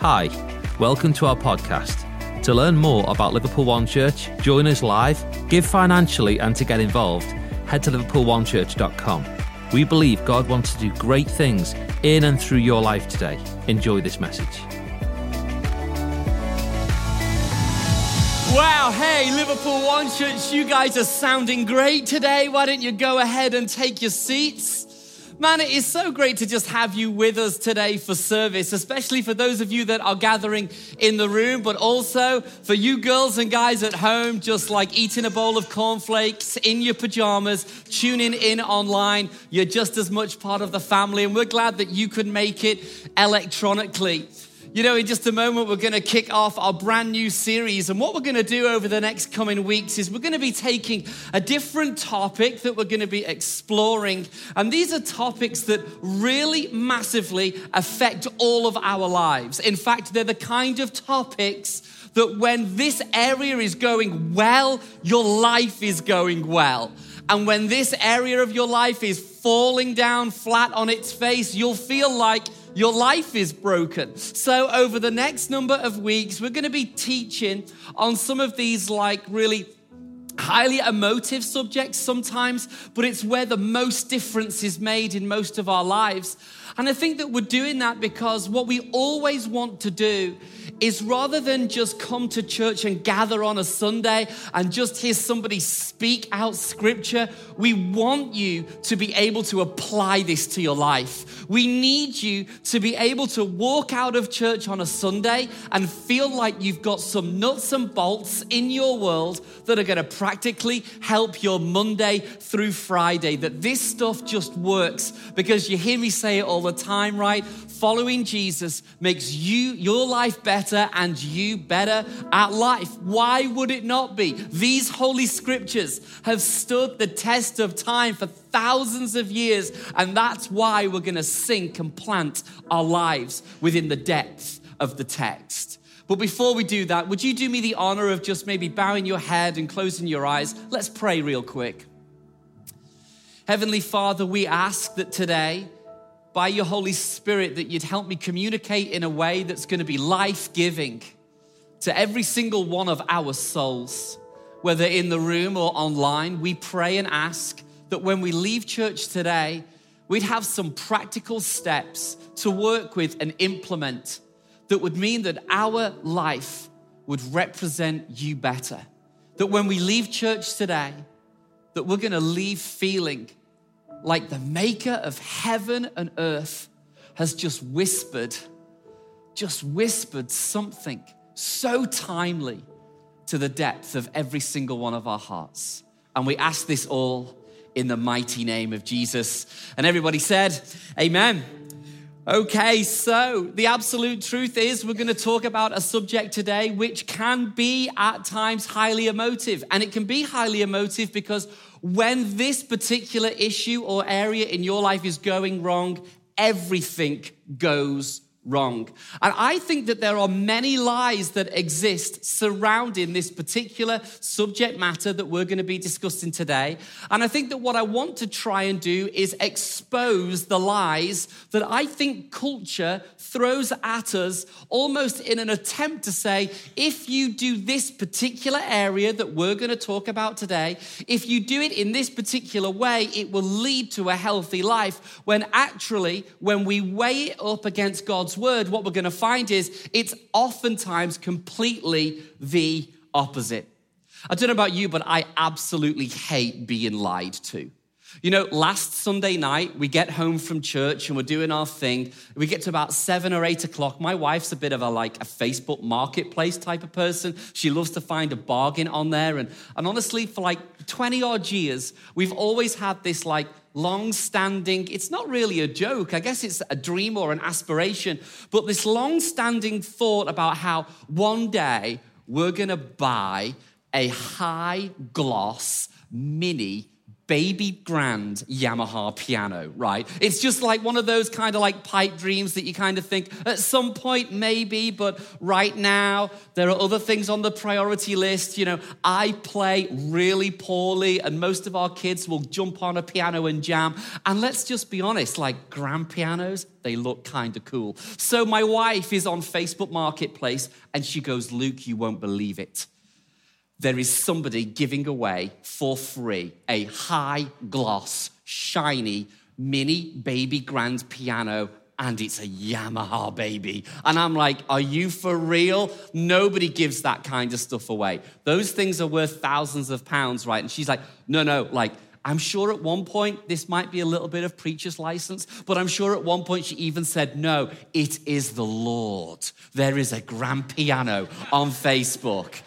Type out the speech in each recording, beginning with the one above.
Hi, welcome to our podcast. To learn more about Liverpool One Church, join us live, give financially, and to get involved, head to liverpoolonechurch.com. We believe God wants to do great things in and through your life today. Enjoy this message. Wow, hey, Liverpool One Church, you guys are sounding great today. Why don't you go ahead and take your seats? Man, it is so great to just have you with us today for service, especially for those of you that are gathering in the room, but also for you girls and guys at home, just like eating a bowl of cornflakes in your pajamas, tuning in online. You're just as much part of the family, and we're glad that you could make it electronically. You know, in just a moment, we're going to kick off our brand new series. And what we're going to do over the next coming weeks is we're going to be taking a different topic that we're going to be exploring. And these are topics that really massively affect all of our lives. In fact, they're the kind of topics that when this area is going well, your life is going well. And when this area of your life is falling down flat on its face, you'll feel like your life is broken. So, over the next number of weeks, we're going to be teaching on some of these, like, really highly emotive subjects sometimes, but it's where the most difference is made in most of our lives. And I think that we're doing that because what we always want to do is rather than just come to church and gather on a Sunday and just hear somebody speak out scripture, we want you to be able to apply this to your life. We need you to be able to walk out of church on a Sunday and feel like you've got some nuts and bolts in your world that are going to practically help your Monday through Friday. That this stuff just works because you hear me say it all the time, right? Following Jesus makes you, your life better better and you better at life. Why would it not be? These holy scriptures have stood the test of time for thousands of years, and that's why we're going to sink and plant our lives within the depth of the text. But before we do that, would you do me the honor of just maybe bowing your head and closing your eyes? Let's pray real quick. Heavenly Father, we ask that today, by your Holy Spirit that you'd help me communicate in a way that's going to be life giving to every single one of our souls, whether in the room or online. We pray and ask that when we leave church today, we'd have some practical steps to work with and implement that would mean that our life would represent you better. That when we leave church today, that we're going to leave feeling like the maker of heaven and earth has just whispered, just whispered something so timely to the depth of every single one of our hearts. And we ask this all in the mighty name of Jesus. And everybody said, Amen. Okay, so the absolute truth is we're going to talk about a subject today which can be at times highly emotive. And it can be highly emotive because when this particular issue or area in your life is going wrong, everything goes wrong. And I think that there are many lies that exist surrounding this particular subject matter that we're going to be discussing today. And I think that what I want to try and do is expose the lies that I think culture throws at us almost in an attempt to say, if you do this particular area that we're going to talk about today, if you do it in this particular way, it will lead to a healthy life. When actually, when we weigh it up against God's God's word, what we're going to find is it's oftentimes completely the opposite. I don't know about you, but I absolutely hate being lied to. You know, last Sunday night, we get home from church and we're doing our thing. We get to about seven or eight o'clock. My wife's a bit of a like a Facebook marketplace type of person. She loves to find a bargain on there. And, and honestly, for like 20 odd years, we've always had this like long standing, it's not really a joke, I guess it's a dream or an aspiration, but this long standing thought about how one day we're gonna buy a high gloss mini baby grand Yamaha piano, right? It's just like one of those kind of like pipe dreams that you kind of think at some point maybe, but right now there are other things on the priority list. You know, I play really poorly, and most of our kids will jump on a piano and jam. And let's just be honest, like grand pianos, they look kind of cool. So my wife is on Facebook Marketplace and she goes, Luke, you won't believe it there is somebody giving away for free a high gloss, shiny, mini baby grand piano. And it's a Yamaha baby. And I'm like, are you for real? Nobody gives that kind of stuff away. Those things are worth thousands of pounds, right? And she's like, no, no, like, I'm sure at one point this might be a little bit of preacher's license, but I'm sure at one point she even said, No, it is the Lord. There is a grand piano on Facebook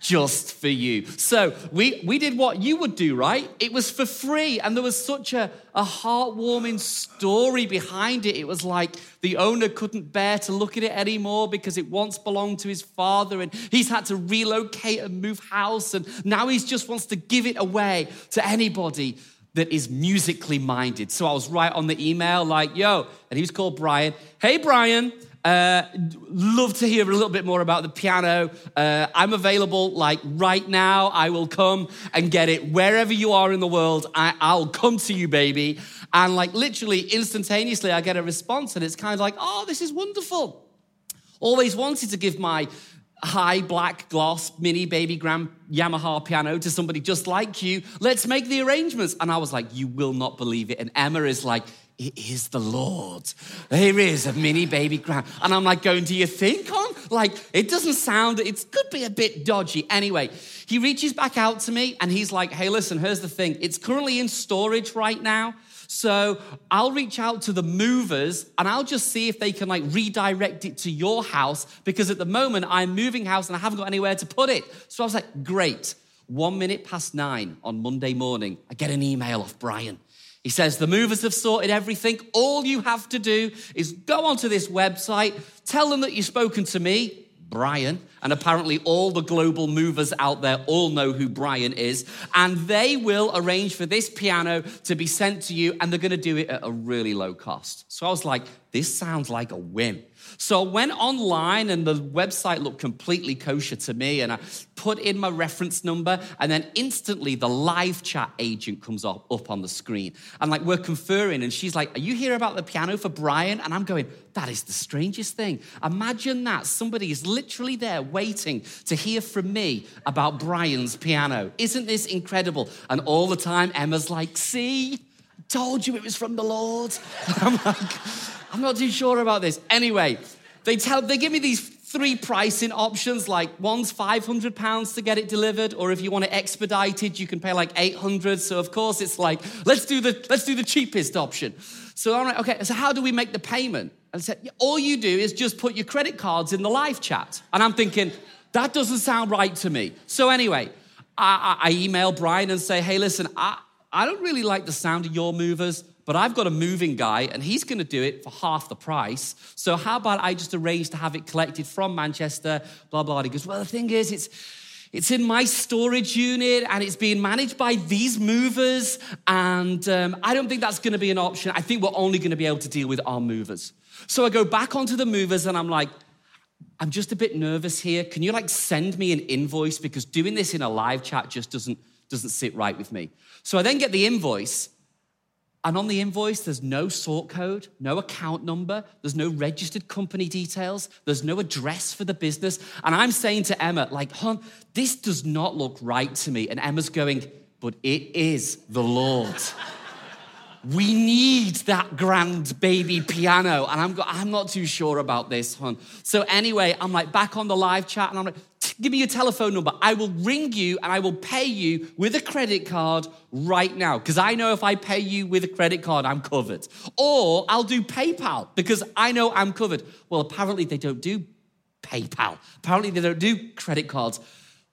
just for you. So we, we did what you would do, right? It was for free. And there was such a, a heartwarming story behind it. It was like the owner couldn't bear to look at it anymore because it once belonged to his father and he's had to relocate and move house. And now he just wants to give it away to anybody that is musically minded. So I was right on the email, like, yo, and he was called Brian. Hey, Brian, uh, love to hear a little bit more about the piano. Uh, I'm available like right now. I will come and get it wherever you are in the world. I, I'll come to you, baby. And like literally instantaneously, I get a response, and it's kind of like, oh, this is wonderful. Always wanted to give my high black gloss mini baby grand Yamaha piano to somebody just like you. Let's make the arrangements. And I was like, you will not believe it. And Emma is like, it is the Lord. There is a mini baby crown. And I'm like, going, do you think on? Like, it doesn't sound, it could be a bit dodgy. Anyway, he reaches back out to me and he's like, hey, listen, here's the thing. It's currently in storage right now. So I'll reach out to the movers and I'll just see if they can like redirect it to your house because at the moment I'm moving house and I haven't got anywhere to put it. So I was like, great. One minute past nine on Monday morning, I get an email off Brian. He says, The movers have sorted everything. All you have to do is go onto this website, tell them that you've spoken to me, Brian, and apparently all the global movers out there all know who Brian is, and they will arrange for this piano to be sent to you, and they're gonna do it at a really low cost. So I was like, This sounds like a win. So I went online and the website looked completely kosher to me. And I put in my reference number, and then instantly the live chat agent comes up, up on the screen. And like we're conferring, and she's like, Are you here about the piano for Brian? And I'm going, That is the strangest thing. Imagine that. Somebody is literally there waiting to hear from me about Brian's piano. Isn't this incredible? And all the time, Emma's like, See, told you it was from the Lord. I'm like, I'm not too sure about this. Anyway, they tell they give me these three pricing options like one's 500 pounds to get it delivered or if you want it expedited you can pay like 800 so of course it's like let's do the let's do the cheapest option. So i'm like okay so how do we make the payment? And I said all you do is just put your credit cards in the live chat. And i'm thinking that doesn't sound right to me. So anyway i, I, I email brian and say hey listen I, I don't really like the sound of your movers but I've got a moving guy and he's going to do it for half the price. So how about I just arrange to have it collected from Manchester, blah, blah. he goes, well, the thing is, it's, it's in my storage unit and it's being managed by these movers. And um, I don't think that's going to be an option. I think we're only going to be able to deal with our movers. So I go back onto the movers and I'm like, I'm just a bit nervous here. Can you like send me an invoice? Because doing this in a live chat just doesn't, doesn't sit right with me. So I then get the invoice and on the invoice, there's no sort code, no account number, there's no registered company details, there's no address for the business. And I'm saying to Emma, like, hon, this does not look right to me. And Emma's going, but it is the Lord. we need that grand baby piano. And I'm, go- I'm not too sure about this, hon. So anyway, I'm like back on the live chat and I'm like, give me your telephone number. I will ring you and I will pay you with a credit card right now. Because I know if I pay you with a credit card, I'm covered. Or I'll do PayPal because I know I'm covered. Well, apparently they don't do PayPal. Apparently they don't do credit cards.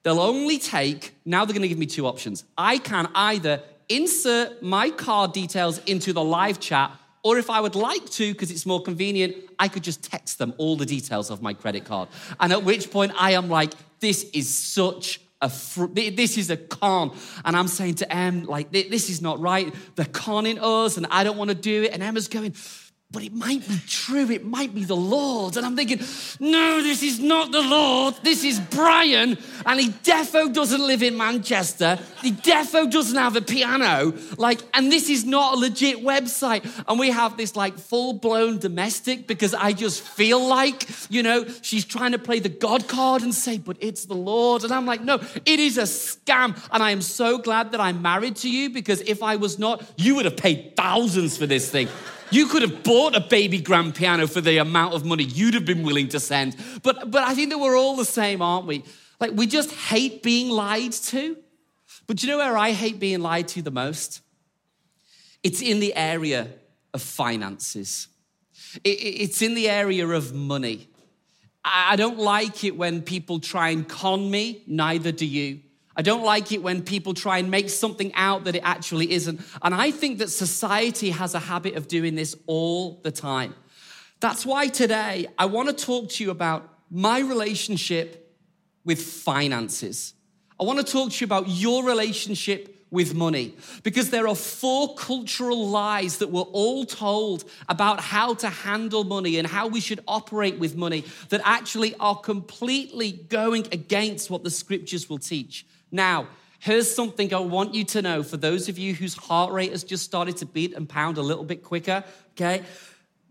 They'll only take, now they're going to give me two options. I can either insert my card details into the live chat or if I would like to, because it's more convenient, I could just text them all the details of my credit card. And at which point I am like, this is such a fr- this is a con. And I'm saying to Em, like, this is not right. They're conning us, and I don't want to do it. And Emma's going, but it might be true. It might be the Lord. And I'm thinking, no, this is not the Lord. This is Brian. And he defo doesn't live in Manchester. He defo doesn't have a piano. Like, and this is not a legit website. And we have this like full blown domestic because I just feel like, you know, she's trying to play the God card and say, but it's the Lord. And I'm like, no, it is a scam. And I am so glad that I'm married to you because if I was not, you would have paid thousands for this thing. You could have bought a baby grand piano for the amount of money you'd have been willing to send. But, but I think that we're all the same, aren't we? Like, we just hate being lied to. But do you know where I hate being lied to the most? It's in the area of finances, it's in the area of money. I don't like it when people try and con me, neither do you. I don't like it when people try and make something out that it actually isn't. And I think that society has a habit of doing this all the time. That's why today I want to talk to you about my relationship with finances. I want to talk to you about your relationship with money because there are four cultural lies that we're all told about how to handle money and how we should operate with money that actually are completely going against what the scriptures will teach. Now, here's something I want you to know for those of you whose heart rate has just started to beat and pound a little bit quicker, okay?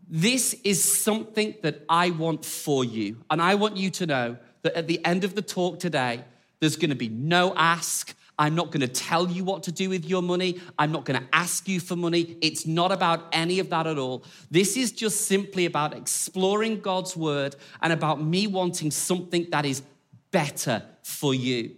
This is something that I want for you. And I want you to know that at the end of the talk today, there's gonna be no ask. I'm not gonna tell you what to do with your money. I'm not gonna ask you for money. It's not about any of that at all. This is just simply about exploring God's word and about me wanting something that is better for you.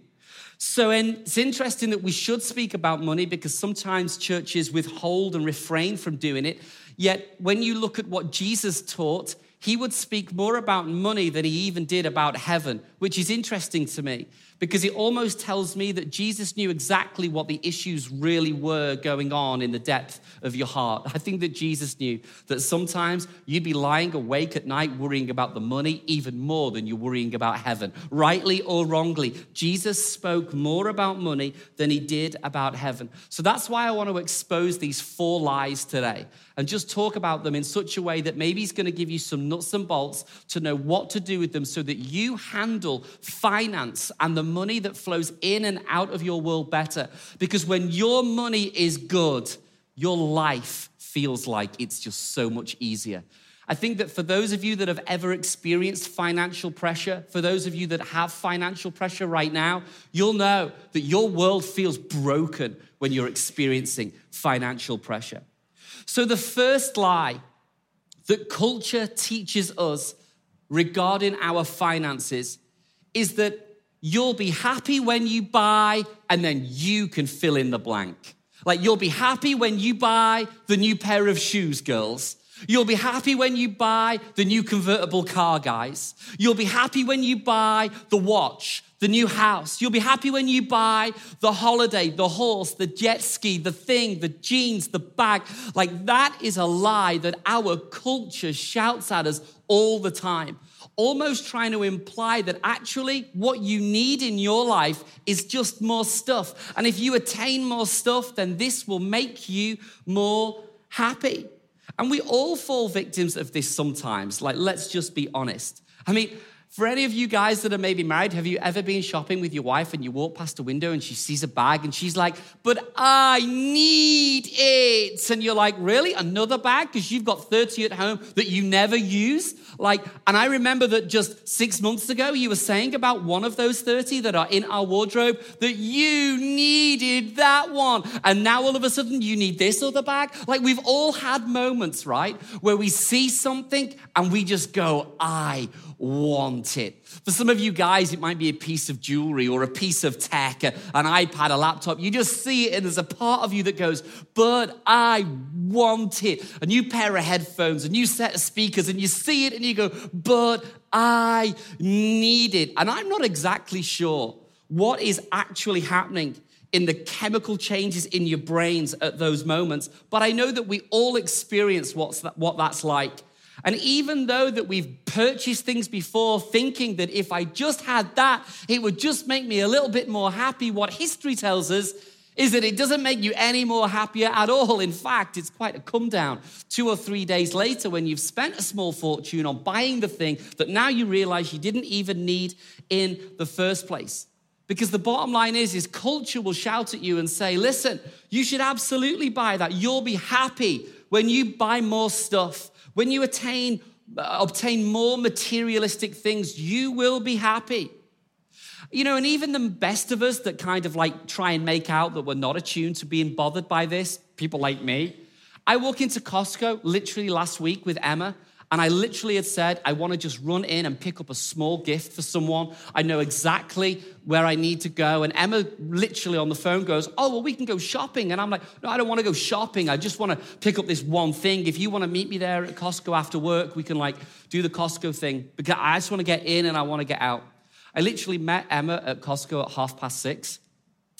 So it's interesting that we should speak about money because sometimes churches withhold and refrain from doing it. Yet when you look at what Jesus taught, he would speak more about money than he even did about heaven, which is interesting to me because it almost tells me that Jesus knew exactly what the issues really were going on in the depth of your heart. I think that Jesus knew that sometimes you'd be lying awake at night worrying about the money even more than you're worrying about heaven. Rightly or wrongly, Jesus spoke more about money than he did about heaven. So that's why I want to expose these four lies today and just talk about them in such a way that maybe he's going to give you some nuts and bolts to know what to do with them so that you handle finance and the money that flows in and out of your world better. Because when your money is good, your life feels like it's just so much easier. I think that for those of you that have ever experienced financial pressure, for those of you that have financial pressure right now, you'll know that your world feels broken when you're experiencing financial pressure. So, the first lie that culture teaches us regarding our finances is that you'll be happy when you buy, and then you can fill in the blank. Like, you'll be happy when you buy the new pair of shoes, girls. You'll be happy when you buy the new convertible car, guys. You'll be happy when you buy the watch, the new house. You'll be happy when you buy the holiday, the horse, the jet ski, the thing, the jeans, the bag. Like that is a lie that our culture shouts at us all the time. Almost trying to imply that actually what you need in your life is just more stuff. And if you attain more stuff, then this will make you more happy. And we all fall victims of this sometimes. Like, let's just be honest. I mean, for any of you guys that are maybe married, have you ever been shopping with your wife and you walk past a window and she sees a bag and she's like, but I need it. And you're like, really? Another bag? Because you've got 30 at home that you never use? Like, and I remember that just six months ago, you were saying about one of those 30 that are in our wardrobe that you needed that one. And now all of a sudden you need this other bag. Like, we've all had moments, right? Where we see something and we just go, I want it. For some of you guys, it might be a piece of jewelry or a piece of tech, an iPad, a laptop. You just see it, and there's a part of you that goes, But I want it. A new pair of headphones, a new set of speakers, and you see it and you go, But I need it. And I'm not exactly sure what is actually happening in the chemical changes in your brains at those moments, but I know that we all experience what's that, what that's like. And even though that we've purchased things before thinking that if I just had that, it would just make me a little bit more happy, what history tells us is that it doesn't make you any more happier at all. In fact, it's quite a come down. Two or three days later, when you've spent a small fortune on buying the thing that now you realize you didn't even need in the first place. Because the bottom line is, is culture will shout at you and say, listen, you should absolutely buy that. You'll be happy when you buy more stuff, when you attain, uh, obtain more materialistic things, you will be happy. You know, and even the best of us that kind of like try and make out that we're not attuned to being bothered by this, people like me. I walk into Costco literally last week with Emma, and I literally had said, I want to just run in and pick up a small gift for someone. I know exactly where I need to go. And Emma literally on the phone goes, Oh, well, we can go shopping. And I'm like, No, I don't want to go shopping. I just want to pick up this one thing. If you want to meet me there at Costco after work, we can like do the Costco thing because I just want to get in and I want to get out. I literally met Emma at Costco at half past six.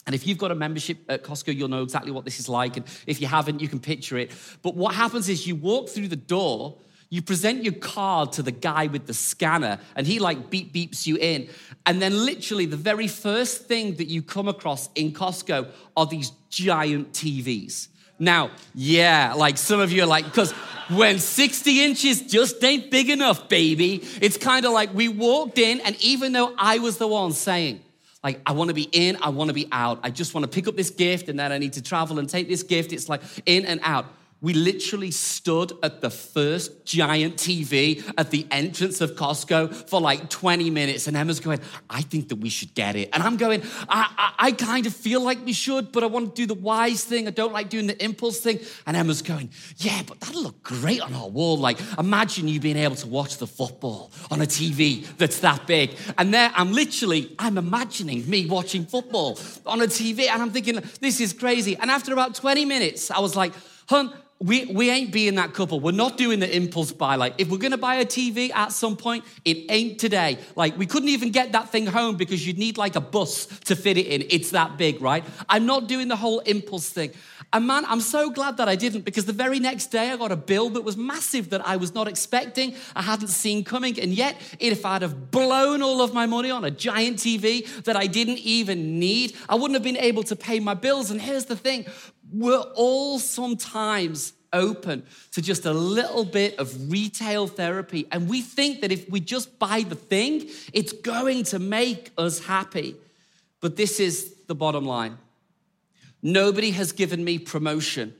And if you've got a membership at Costco, you'll know exactly what this is like. And if you haven't, you can picture it. But what happens is you walk through the door, you present your card to the guy with the scanner, and he like beep beeps you in. And then, literally, the very first thing that you come across in Costco are these giant TVs. Now, yeah, like some of you are like, because when 60 inches just ain't big enough, baby, it's kind of like we walked in, and even though I was the one saying, like, I want to be in, I want to be out. I just want to pick up this gift, and then I need to travel and take this gift. It's like in and out. We literally stood at the first giant TV at the entrance of Costco for like 20 minutes. And Emma's going, I think that we should get it. And I'm going, I, I, I, kind of feel like we should, but I want to do the wise thing. I don't like doing the impulse thing. And Emma's going, Yeah, but that'll look great on our wall. Like, imagine you being able to watch the football on a TV that's that big. And there I'm literally, I'm imagining me watching football on a TV. And I'm thinking, This is crazy. And after about 20 minutes, I was like, Hun, we, we ain't being that couple. We're not doing the impulse buy. Like, if we're gonna buy a TV at some point, it ain't today. Like, we couldn't even get that thing home because you'd need like a bus to fit it in. It's that big, right? I'm not doing the whole impulse thing. And man, I'm so glad that I didn't because the very next day I got a bill that was massive that I was not expecting, I hadn't seen coming. And yet, if I'd have blown all of my money on a giant TV that I didn't even need, I wouldn't have been able to pay my bills. And here's the thing we're all sometimes open to just a little bit of retail therapy. And we think that if we just buy the thing, it's going to make us happy. But this is the bottom line nobody has given me promotion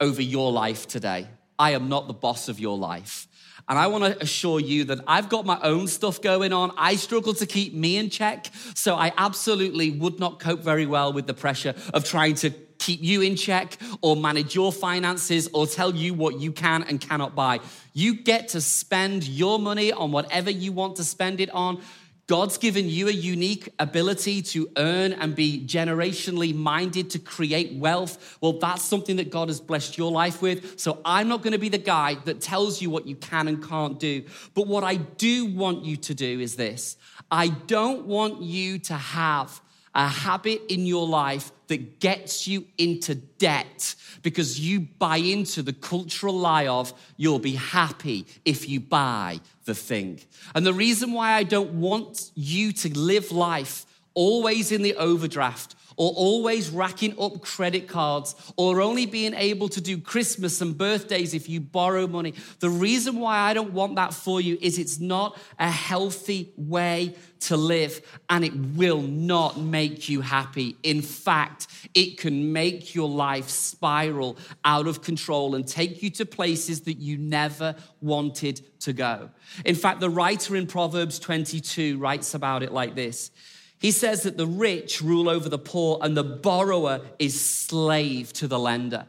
over your life today. I am not the boss of your life. And I want to assure you that I've got my own stuff going on. I struggle to keep me in check. So I absolutely would not cope very well with the pressure of trying to keep you in check or manage your finances or tell you what you can and cannot buy. You get to spend your money on whatever you want to spend it on. God's given you a unique ability to earn and be generationally minded to create wealth. Well, that's something that God has blessed your life with. So I'm not going to be the guy that tells you what you can and can't do. But what I do want you to do is this I don't want you to have a habit in your life that gets you into debt because you buy into the cultural lie of you'll be happy if you buy the thing. And the reason why I don't want you to live life always in the overdraft or always racking up credit cards or only being able to do Christmas and birthdays if you borrow money. The reason why I don't want that for you is it's not a healthy way to live and it will not make you happy. In fact, it can make your life spiral out of control and take you to places that you never wanted to go. In fact, the writer in Proverbs 22 writes about it like this. He says that the rich rule over the poor and the borrower is slave to the lender.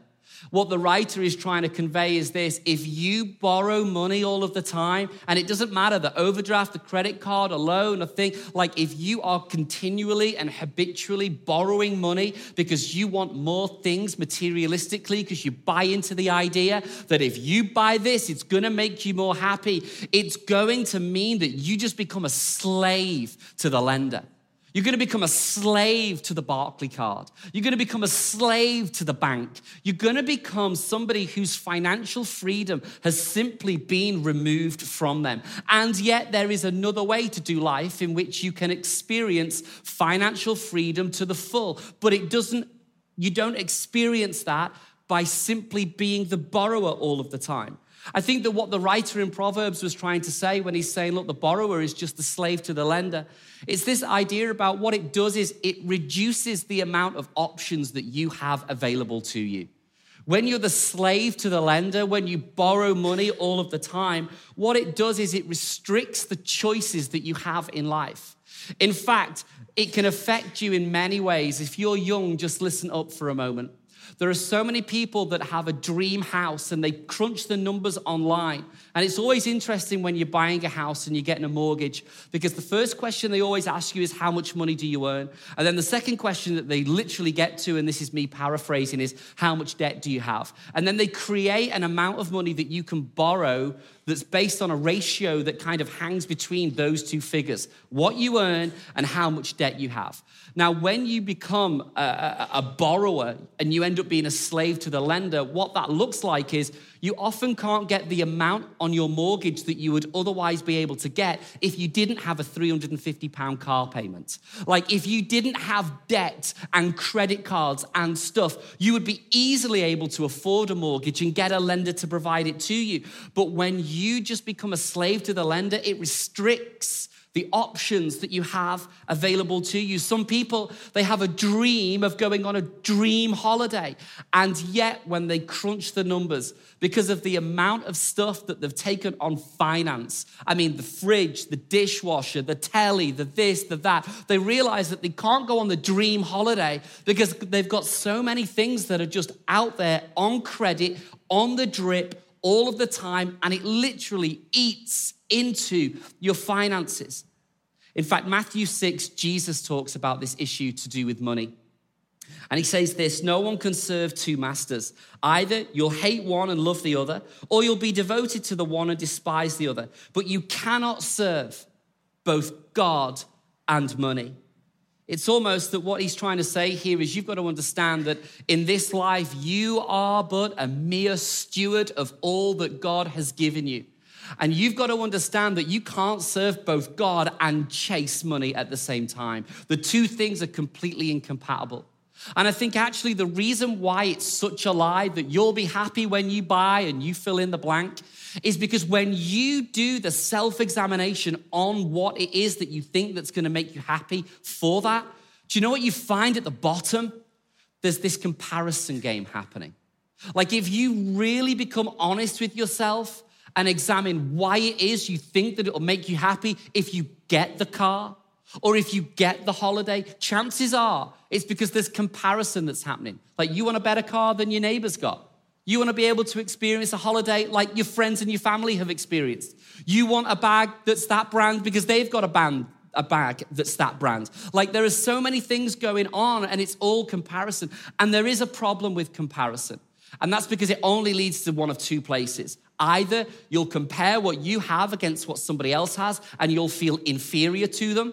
What the writer is trying to convey is this if you borrow money all of the time, and it doesn't matter the overdraft, the credit card, a loan, a thing, like if you are continually and habitually borrowing money because you want more things materialistically, because you buy into the idea that if you buy this, it's gonna make you more happy, it's going to mean that you just become a slave to the lender. You're going to become a slave to the Barclaycard. You're going to become a slave to the bank. You're going to become somebody whose financial freedom has simply been removed from them. And yet, there is another way to do life in which you can experience financial freedom to the full. But it doesn't, you don't experience that by simply being the borrower all of the time. I think that what the writer in Proverbs was trying to say when he's saying, look, the borrower is just the slave to the lender, it's this idea about what it does is it reduces the amount of options that you have available to you. When you're the slave to the lender, when you borrow money all of the time, what it does is it restricts the choices that you have in life. In fact, it can affect you in many ways. If you're young, just listen up for a moment. There are so many people that have a dream house and they crunch the numbers online. And it's always interesting when you're buying a house and you're getting a mortgage because the first question they always ask you is, How much money do you earn? And then the second question that they literally get to, and this is me paraphrasing, is, How much debt do you have? And then they create an amount of money that you can borrow that's based on a ratio that kind of hangs between those two figures what you earn and how much debt you have. Now, when you become a, a, a, borrower and you end up being a slave to the lender, what that looks like is you often can't get the amount on your mortgage that you would otherwise be able to get if you didn't have a 350 pound car payment. Like if you didn't have debt and credit cards and stuff, you would be easily able to afford a mortgage and get a lender to provide it to you. But when you just become a slave to the lender, it restricts the options that you have available to you. Some people, they have a dream of going on a dream holiday. And yet, when they crunch the numbers, because of the amount of stuff that they've taken on finance, I mean, the fridge, the dishwasher, the telly, the this, the that, they realize that they can't go on the dream holiday because they've got so many things that are just out there on credit, on the drip, all of the time, and it literally eats into your finances. In fact, Matthew 6, Jesus talks about this issue to do with money. And he says this No one can serve two masters. Either you'll hate one and love the other, or you'll be devoted to the one and despise the other. But you cannot serve both God and money. It's almost that what he's trying to say here is you've got to understand that in this life, you are but a mere steward of all that God has given you. And you've got to understand that you can't serve both God and chase money at the same time. The two things are completely incompatible. And I think actually the reason why it's such a lie that you'll be happy when you buy and you fill in the blank is because when you do the self examination on what it is that you think that's going to make you happy for that, do you know what you find at the bottom? There's this comparison game happening. Like if you really become honest with yourself and examine why it is you think that it'll make you happy if you get the car or if you get the holiday, chances are it's because there's comparison that's happening. Like you want a better car than your neighbor's got. You want to be able to experience a holiday like your friends and your family have experienced. You want a bag that's that brand because they've got a band a bag that's that brand. Like there are so many things going on and it's all comparison. And there is a problem with comparison. And that's because it only leads to one of two places. Either you'll compare what you have against what somebody else has and you'll feel inferior to them,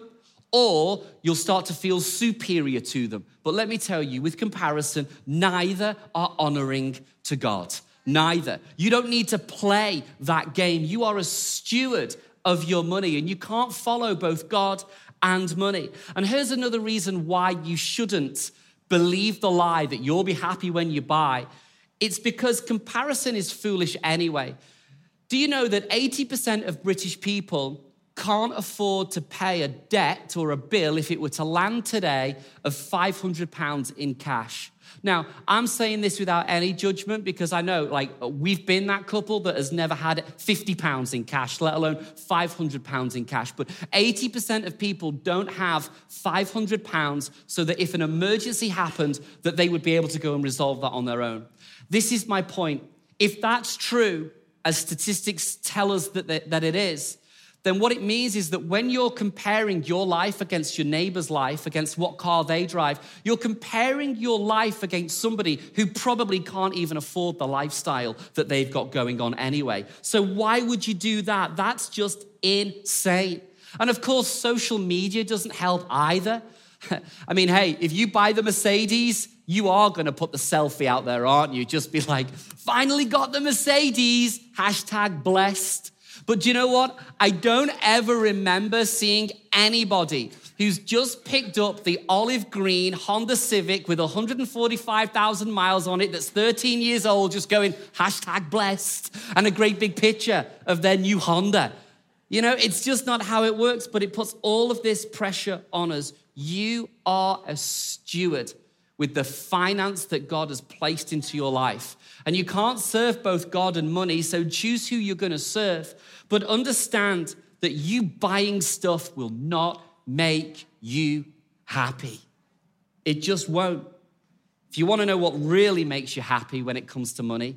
or you'll start to feel superior to them. But let me tell you, with comparison, neither are honoring to God. Neither. You don't need to play that game. You are a steward of your money, and you can't follow both God and money. And here's another reason why you shouldn't believe the lie that you'll be happy when you buy it's because comparison is foolish anyway. Do you know that 80% of British people can't afford to pay a debt or a bill if it were to land today of £500 in cash? Now, I'm saying this without any judgment because I know, like, we've been that couple that has never had 50 pounds in cash, let alone 500 pounds in cash. But 80% of people don't have 500 pounds so that if an emergency happened, that they would be able to go and resolve that on their own. This is my point. If that's true, as statistics tell us that, that it is, then what it means is that when you're comparing your life against your neighbor's life, against what car they drive, you're comparing your life against somebody who probably can't even afford the lifestyle that they've got going on anyway. So, why would you do that? That's just insane. And of course, social media doesn't help either. I mean, hey, if you buy the Mercedes, you are going to put the selfie out there, aren't you? Just be like, finally got the Mercedes, hashtag blessed. But do you know what? I don't ever remember seeing anybody who's just picked up the olive green Honda Civic with 145,000 miles on it that's 13 years old, just going hashtag blessed and a great big picture of their new Honda. You know, it's just not how it works, but it puts all of this pressure on us. You are a steward with the finance that God has placed into your life. And you can't serve both God and money, so choose who you're going to serve. But understand that you buying stuff will not make you happy. It just won't. If you want to know what really makes you happy when it comes to money,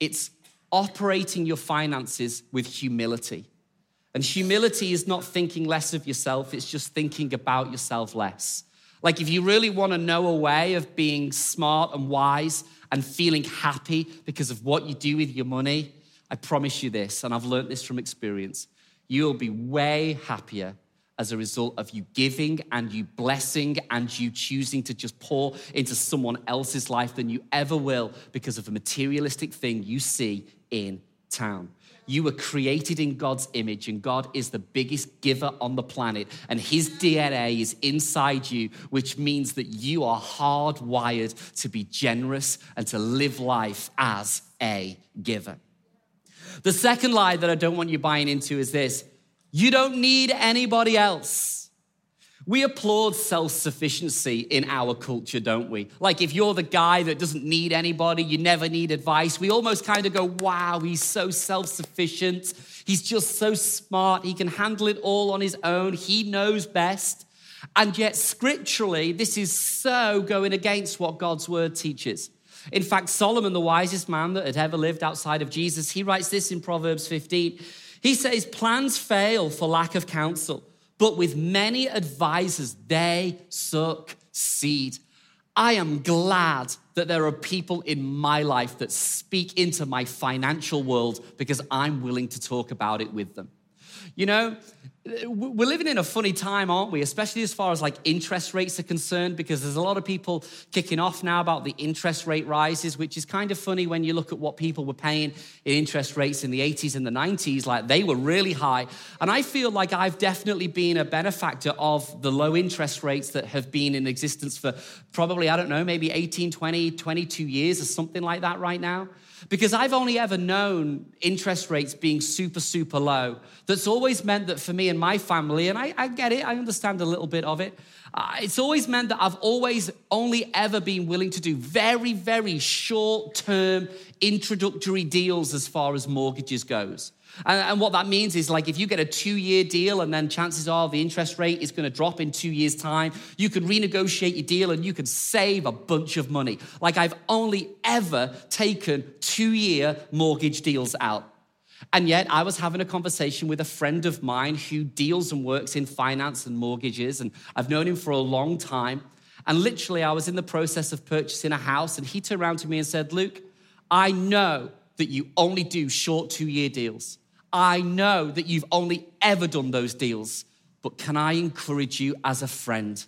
it's operating your finances with humility. And humility is not thinking less of yourself, it's just thinking about yourself less. Like, if you really want to know a way of being smart and wise and feeling happy because of what you do with your money, I promise you this, and I've learned this from experience. You'll be way happier as a result of you giving and you blessing and you choosing to just pour into someone else's life than you ever will because of a materialistic thing you see in town. You were created in God's image, and God is the biggest giver on the planet. And His DNA is inside you, which means that you are hardwired to be generous and to live life as a giver. The second lie that I don't want you buying into is this you don't need anybody else. We applaud self sufficiency in our culture, don't we? Like, if you're the guy that doesn't need anybody, you never need advice, we almost kind of go, wow, he's so self sufficient. He's just so smart. He can handle it all on his own. He knows best. And yet, scripturally, this is so going against what God's word teaches. In fact, Solomon, the wisest man that had ever lived outside of Jesus, he writes this in Proverbs 15. He says, Plans fail for lack of counsel but with many advisors, they succeed. I am glad that there are people in my life that speak into my financial world because I'm willing to talk about it with them. You know, we're living in a funny time, aren't we? Especially as far as like interest rates are concerned, because there's a lot of people kicking off now about the interest rate rises, which is kind of funny when you look at what people were paying in interest rates in the 80s and the 90s. Like they were really high. And I feel like I've definitely been a benefactor of the low interest rates that have been in existence for probably, I don't know, maybe 18, 20, 22 years or something like that right now. Because I've only ever known interest rates being super, super low. That's always meant that for me and my family, and I, I get it, I understand a little bit of it. Uh, it's always meant that I've always only ever been willing to do very, very short term introductory deals as far as mortgages goes. And, and what that means is like if you get a two year deal and then chances are the interest rate is going to drop in two years' time, you can renegotiate your deal and you can save a bunch of money. Like I've only ever taken two year mortgage deals out. And yet, I was having a conversation with a friend of mine who deals and works in finance and mortgages, and I've known him for a long time. And literally, I was in the process of purchasing a house, and he turned around to me and said, Luke, I know that you only do short two year deals. I know that you've only ever done those deals, but can I encourage you as a friend?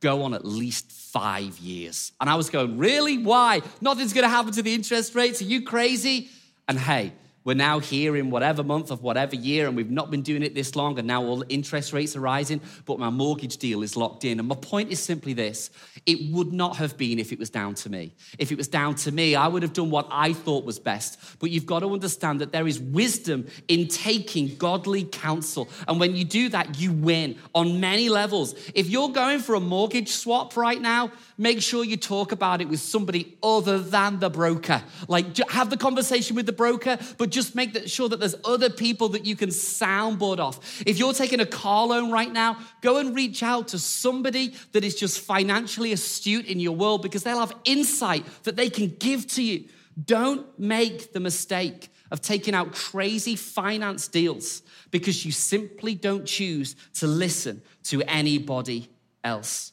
Go on at least five years. And I was going, Really? Why? Nothing's gonna happen to the interest rates. Are you crazy? And hey, we're now here in whatever month of whatever year, and we've not been doing it this long, and now all interest rates are rising, but my mortgage deal is locked in. And my point is simply this it would not have been if it was down to me. If it was down to me, I would have done what I thought was best. But you've got to understand that there is wisdom in taking godly counsel. And when you do that, you win on many levels. If you're going for a mortgage swap right now, make sure you talk about it with somebody other than the broker. Like, have the conversation with the broker, but just make sure that there's other people that you can soundboard off. If you're taking a car loan right now, go and reach out to somebody that is just financially astute in your world because they'll have insight that they can give to you. Don't make the mistake of taking out crazy finance deals because you simply don't choose to listen to anybody else.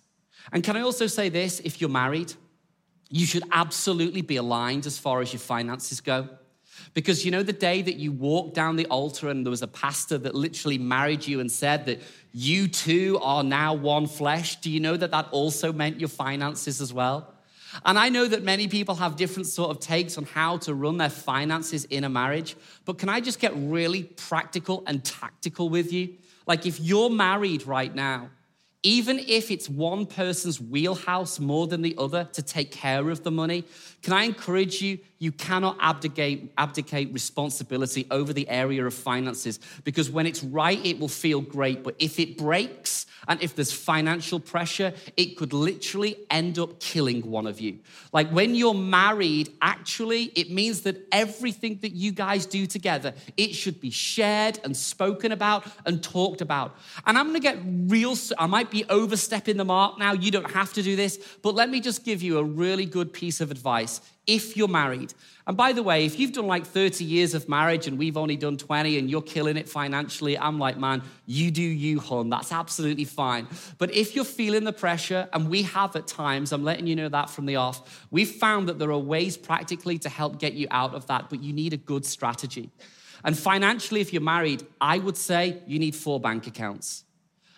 And can I also say this if you're married, you should absolutely be aligned as far as your finances go. Because you know, the day that you walked down the altar and there was a pastor that literally married you and said that you two are now one flesh, do you know that that also meant your finances as well? And I know that many people have different sort of takes on how to run their finances in a marriage, but can I just get really practical and tactical with you? Like if you're married right now, even if it's one person's wheelhouse more than the other to take care of the money, can I encourage you? You cannot abdicate, abdicate responsibility over the area of finances because when it's right, it will feel great. But if it breaks and if there's financial pressure, it could literally end up killing one of you. Like when you're married, actually, it means that everything that you guys do together, it should be shared and spoken about and talked about. And I'm gonna get real, I might be overstepping the mark now. You don't have to do this, but let me just give you a really good piece of advice if you're married. And by the way, if you've done like 30 years of marriage and we've only done 20 and you're killing it financially, I'm like, man, you do you, hon. That's absolutely fine. But if you're feeling the pressure, and we have at times, I'm letting you know that from the off, we've found that there are ways practically to help get you out of that, but you need a good strategy. And financially, if you're married, I would say you need four bank accounts.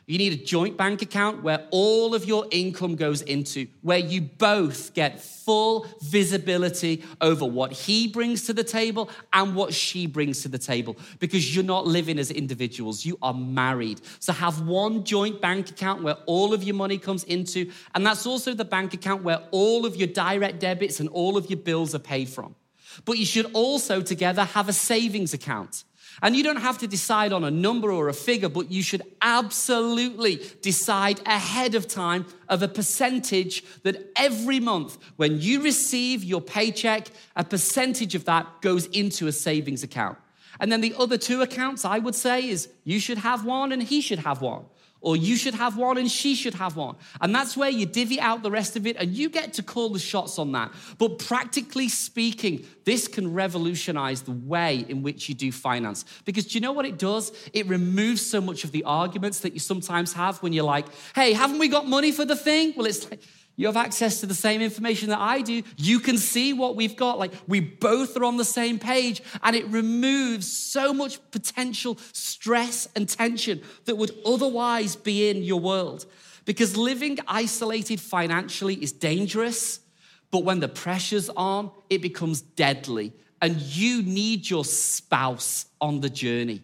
You need a joint bank account where all of your income goes into, where you both get full visibility over what he brings to the table and what she brings to the table because you're not living as individuals, you are married. So have one joint bank account where all of your money comes into, and that's also the bank account where all of your direct debits and all of your bills are paid from. But you should also together have a savings account. And you don't have to decide on a number or a figure, but you should absolutely decide ahead of time of a percentage that every month, when you receive your paycheck, a percentage of that goes into a savings account. And then the other two accounts, I would say, is you should have one and he should have one or you should have one and she should have one. And that's where you divvy out the rest of it and you get to call the shots on that. But practically speaking, this can revolutionize the way in which you do finance. Because do you know what it does? It removes so much of the arguments that you sometimes have when you're like, hey, haven't we got money for the thing? Well, it's like, you have access to the same information that I do. You can see what we've got. Like we both are on the same page, and it removes so much potential stress and tension that would otherwise be in your world. Because living isolated financially is dangerous, but when the pressure's on, it becomes deadly. And you need your spouse on the journey.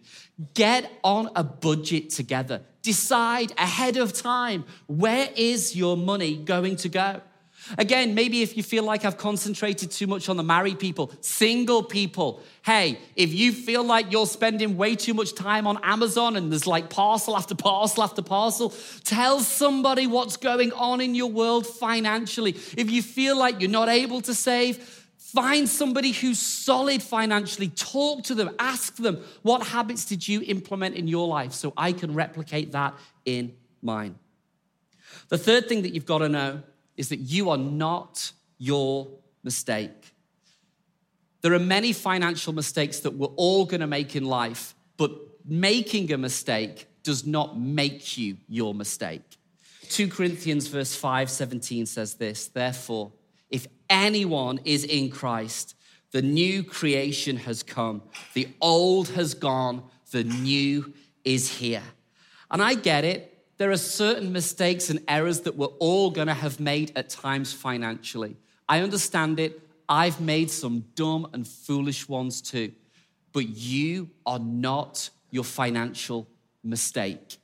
Get on a budget together. Decide ahead of time where is your money going to go? Again, maybe if you feel like I've concentrated too much on the married people, single people, hey, if you feel like you're spending way too much time on Amazon and there's like parcel after parcel after parcel, tell somebody what's going on in your world financially. If you feel like you're not able to save, Find somebody who's solid financially. Talk to them. Ask them, what habits did you implement in your life so I can replicate that in mine? The third thing that you've got to know is that you are not your mistake. There are many financial mistakes that we're all going to make in life, but making a mistake does not make you your mistake. 2 Corinthians verse 5 17 says this, therefore, anyone is in Christ, the new creation has come. The old has gone, the new is here. And I get it. There are certain mistakes and errors that we're all going to have made at times financially. I understand it. I've made some dumb and foolish ones too. But you are not your financial mistake.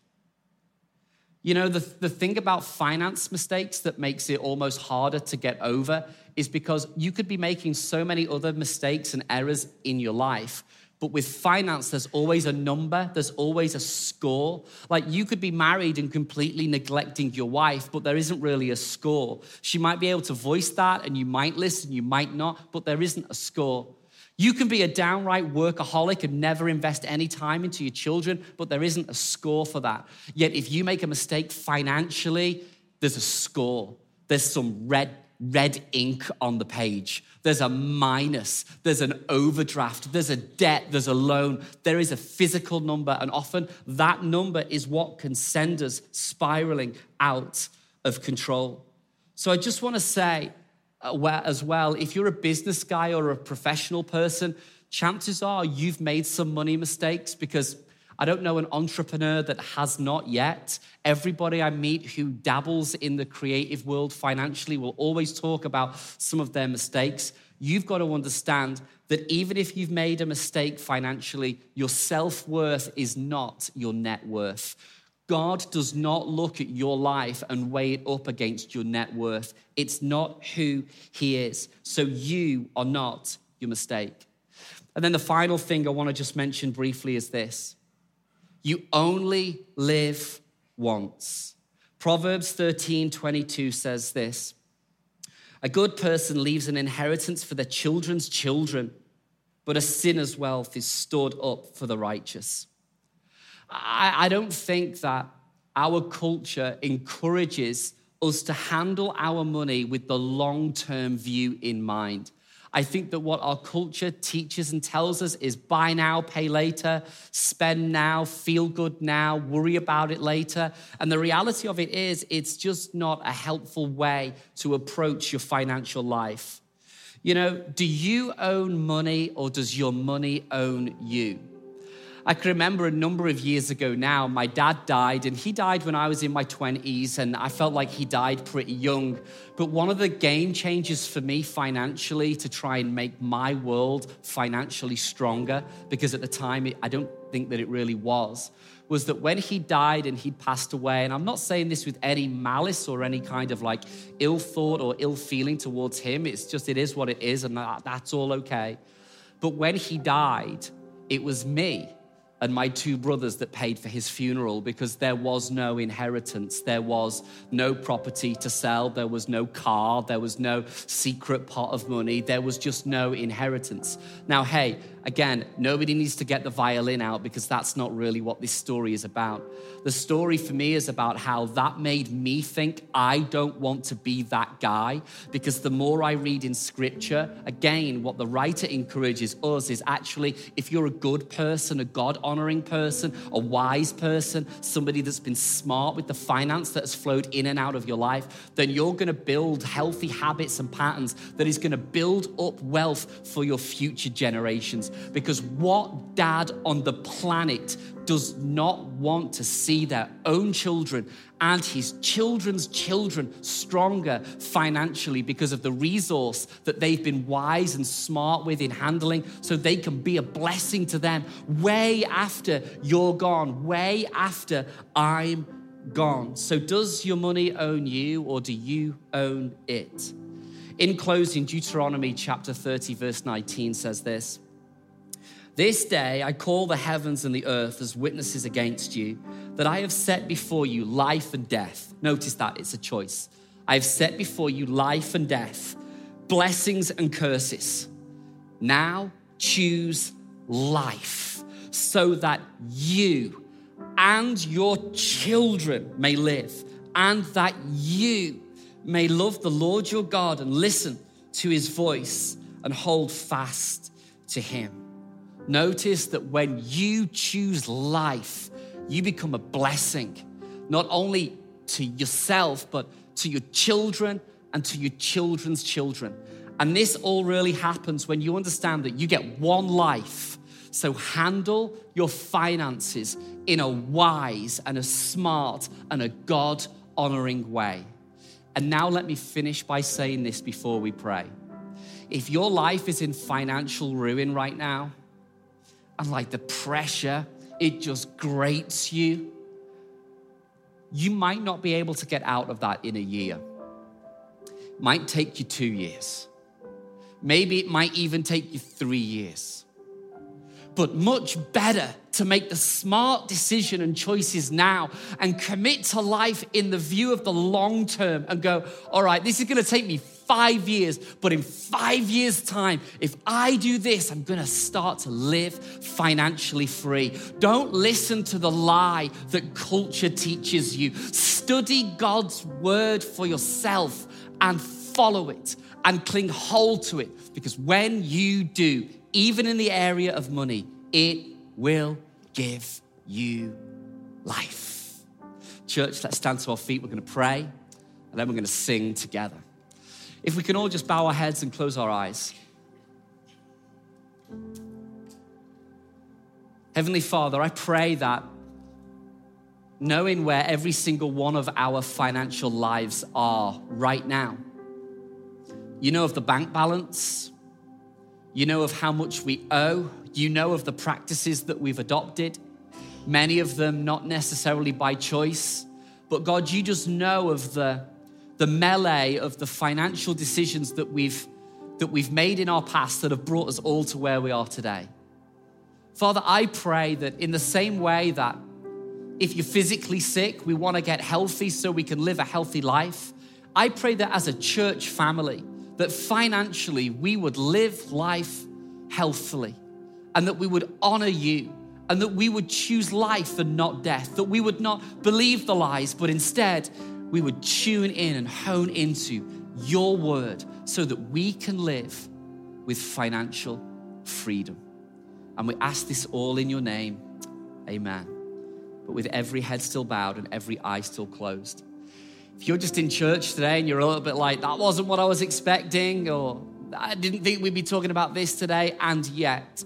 You know, the, the thing about finance mistakes that makes it almost harder to get over is because you could be making so many other mistakes and errors in your life. But with finance, there's always a number, there's always a score. Like you could be married and completely neglecting your wife, but there isn't really a score. She might be able to voice that and you might listen, you might not, but there isn't a score. You can be a downright workaholic and never invest any time into your children, but there isn't a score for that. Yet, if you make a mistake financially, there's a score. There's some red, red ink on the page. There's a minus. There's an overdraft. There's a debt. There's a loan. There is a physical number. And often that number is what can send us spiraling out of control. So I just want to say, Uh, as well, if you're a business guy or a professional person, chances are you've made some money mistakes because I don't know an entrepreneur that has not yet. Everybody I meet who dabbles in the creative world financially will always talk about some of their mistakes. You've got to understand that even if you've made a mistake financially, your self worth is not your net worth. God does not look at your life and weigh it up against your net worth. It's not who He is. So you are not your mistake. And then the final thing I want to just mention briefly is this you only live once. Proverbs 13 22 says this A good person leaves an inheritance for their children's children, but a sinner's wealth is stored up for the righteous. I, I don't think that our culture encourages us to handle our money with the long term view in mind. I think that what our culture teaches and tells us is buy now, pay later, spend now, feel good now, worry about it later. And the reality of it is, it's just not a helpful way to approach your financial life. You know, do you own money or does your money own you? I can remember a number of years ago now, my dad died, and he died when I was in my 20s, and I felt like he died pretty young. But one of the game changers for me financially to try and make my world financially stronger, because at the time I don't think that it really was, was that when he died and he'd passed away, and I'm not saying this with any malice or any kind of like ill thought or ill feeling towards him, it's just it is what it is, and that's all okay. But when he died, it was me and my two brothers that paid for his funeral because there was no inheritance. There was no property to sell. There was no car. There was no secret pot of money. There was just no inheritance. Now, hey, again, nobody needs to get the violin out because that's not really what this story is about. The story for me is about how that made me think I don't want to be that guy because the more I read in scripture, again, what the writer encourages us is actually if you're a good person, a God honoring person, a wise person, somebody that's been smart with the finance that has flowed in and out of your life, then you're going to build healthy habits and patterns that is going to build up wealth for your future generations. Because what dad on the planet does not want to see their own children and his children's children stronger financially because of the resource that they've been wise and smart with in handling so they can be a blessing to them way after you're gone, way after I'm gone. So, does your money own you or do you own it? In closing, Deuteronomy chapter 30, verse 19 says this. This day I call the heavens and the earth as witnesses against you that I have set before you life and death. Notice that it's a choice. I have set before you life and death, blessings and curses. Now choose life so that you and your children may live, and that you may love the Lord your God and listen to his voice and hold fast to him. Notice that when you choose life, you become a blessing, not only to yourself, but to your children and to your children's children. And this all really happens when you understand that you get one life. So handle your finances in a wise and a smart and a God honoring way. And now let me finish by saying this before we pray. If your life is in financial ruin right now, and like the pressure, it just grates you. You might not be able to get out of that in a year. Might take you two years. Maybe it might even take you three years. But much better to make the smart decision and choices now and commit to life in the view of the long term and go, all right, this is gonna take me five years, but in five years' time, if I do this, I'm gonna start to live financially free. Don't listen to the lie that culture teaches you. Study God's word for yourself and follow it and cling hold to it because when you do, even in the area of money, it will give you life. Church, let's stand to our feet. We're gonna pray and then we're gonna sing together. If we can all just bow our heads and close our eyes. Heavenly Father, I pray that knowing where every single one of our financial lives are right now, you know of the bank balance, you know of how much we owe, you know of the practices that we've adopted, many of them not necessarily by choice, but God, you just know of the, the melee of the financial decisions that we've, that we've made in our past that have brought us all to where we are today. Father, I pray that in the same way that if you're physically sick, we want to get healthy so we can live a healthy life. I pray that as a church family, that financially we would live life healthily and that we would honor you and that we would choose life and not death, that we would not believe the lies, but instead we would tune in and hone into your word so that we can live with financial freedom. And we ask this all in your name. Amen. But with every head still bowed and every eye still closed. If you're just in church today and you're a little bit like, that wasn't what I was expecting, or I didn't think we'd be talking about this today, and yet,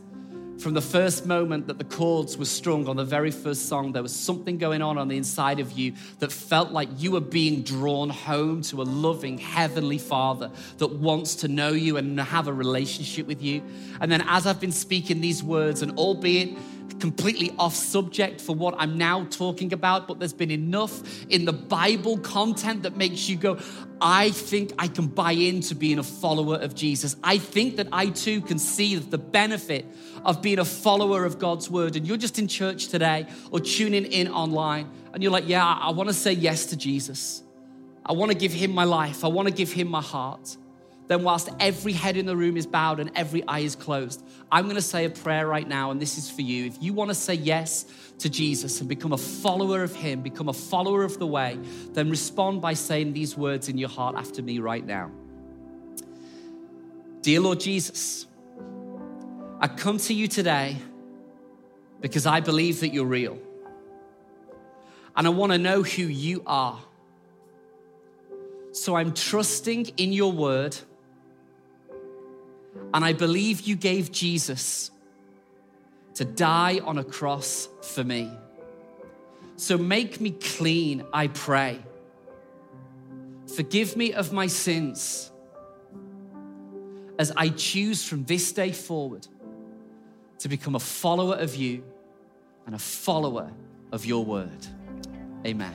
from the first moment that the chords were strung on the very first song, there was something going on on the inside of you that felt like you were being drawn home to a loving heavenly Father that wants to know you and have a relationship with you. And then, as I've been speaking these words, and albeit completely off subject for what I'm now talking about, but there's been enough in the Bible content that makes you go, I think I can buy into being a follower of Jesus. I think that I too can see the benefit of being a follower of God's word. And you're just in church today or tuning in online, and you're like, Yeah, I want to say yes to Jesus. I want to give him my life, I want to give him my heart then whilst every head in the room is bowed and every eye is closed, I'm going to say a prayer right now, and this is for you. If you want to say yes to Jesus and become a follower of Him, become a follower of the way, then respond by saying these words in your heart after me right now. Dear Lord Jesus, I come to you today because I believe that you're real. And I want to know who you are. So I'm trusting in your word and I believe you gave Jesus to die on a cross for me. So make me clean, I pray. Forgive me of my sins as I choose from this day forward to become a follower of you and a follower of your word. Amen.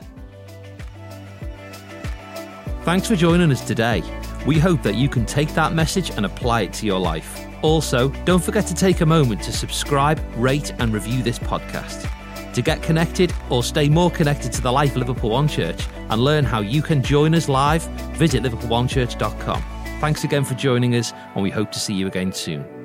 Thanks for joining us today. We hope that you can take that message and apply it to your life. Also, don't forget to take a moment to subscribe, rate, and review this podcast. To get connected or stay more connected to the life of Liverpool One Church and learn how you can join us live, visit liverpoolonechurch.com. Thanks again for joining us, and we hope to see you again soon.